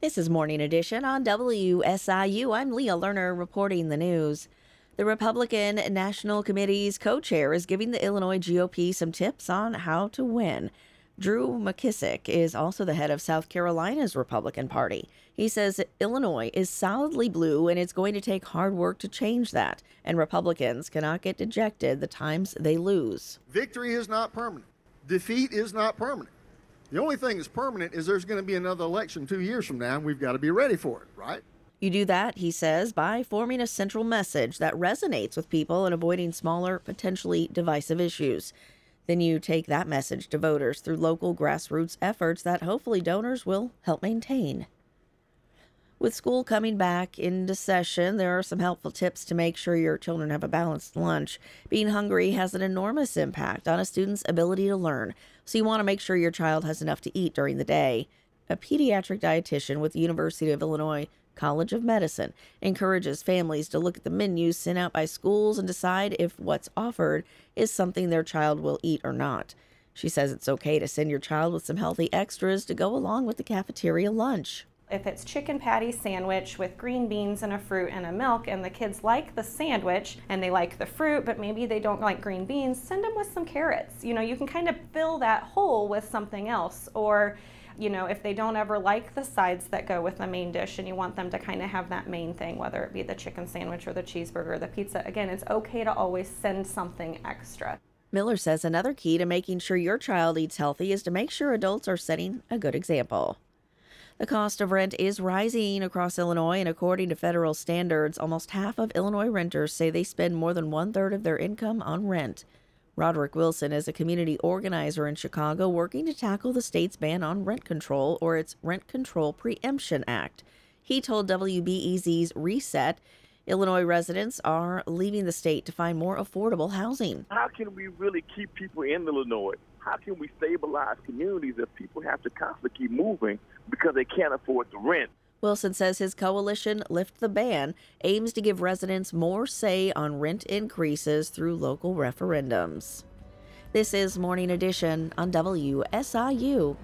This is Morning Edition on WSIU. I'm Leah Lerner reporting the news. The Republican National Committee's co chair is giving the Illinois GOP some tips on how to win. Drew McKissick is also the head of South Carolina's Republican Party. He says Illinois is solidly blue and it's going to take hard work to change that, and Republicans cannot get dejected the times they lose. Victory is not permanent, defeat is not permanent. The only thing that's permanent is there's going to be another election two years from now, and we've got to be ready for it, right? You do that, he says, by forming a central message that resonates with people and avoiding smaller, potentially divisive issues. Then you take that message to voters through local grassroots efforts that hopefully donors will help maintain. With school coming back into session, there are some helpful tips to make sure your children have a balanced lunch. Being hungry has an enormous impact on a student's ability to learn, so you want to make sure your child has enough to eat during the day. A pediatric dietitian with the University of Illinois College of Medicine encourages families to look at the menus sent out by schools and decide if what's offered is something their child will eat or not. She says it's okay to send your child with some healthy extras to go along with the cafeteria lunch. If it's chicken patty sandwich with green beans and a fruit and a milk, and the kids like the sandwich and they like the fruit, but maybe they don't like green beans, send them with some carrots. You know, you can kind of fill that hole with something else. Or, you know, if they don't ever like the sides that go with the main dish and you want them to kind of have that main thing, whether it be the chicken sandwich or the cheeseburger or the pizza, again, it's okay to always send something extra. Miller says another key to making sure your child eats healthy is to make sure adults are setting a good example. The cost of rent is rising across Illinois, and according to federal standards, almost half of Illinois renters say they spend more than one third of their income on rent. Roderick Wilson is a community organizer in Chicago working to tackle the state's ban on rent control or its Rent Control Preemption Act. He told WBEZ's Reset Illinois residents are leaving the state to find more affordable housing. How can we really keep people in Illinois? How can we stabilize communities if people have to constantly keep moving because they can't afford the rent? Wilson says his coalition, Lift the Ban, aims to give residents more say on rent increases through local referendums. This is Morning Edition on WSIU.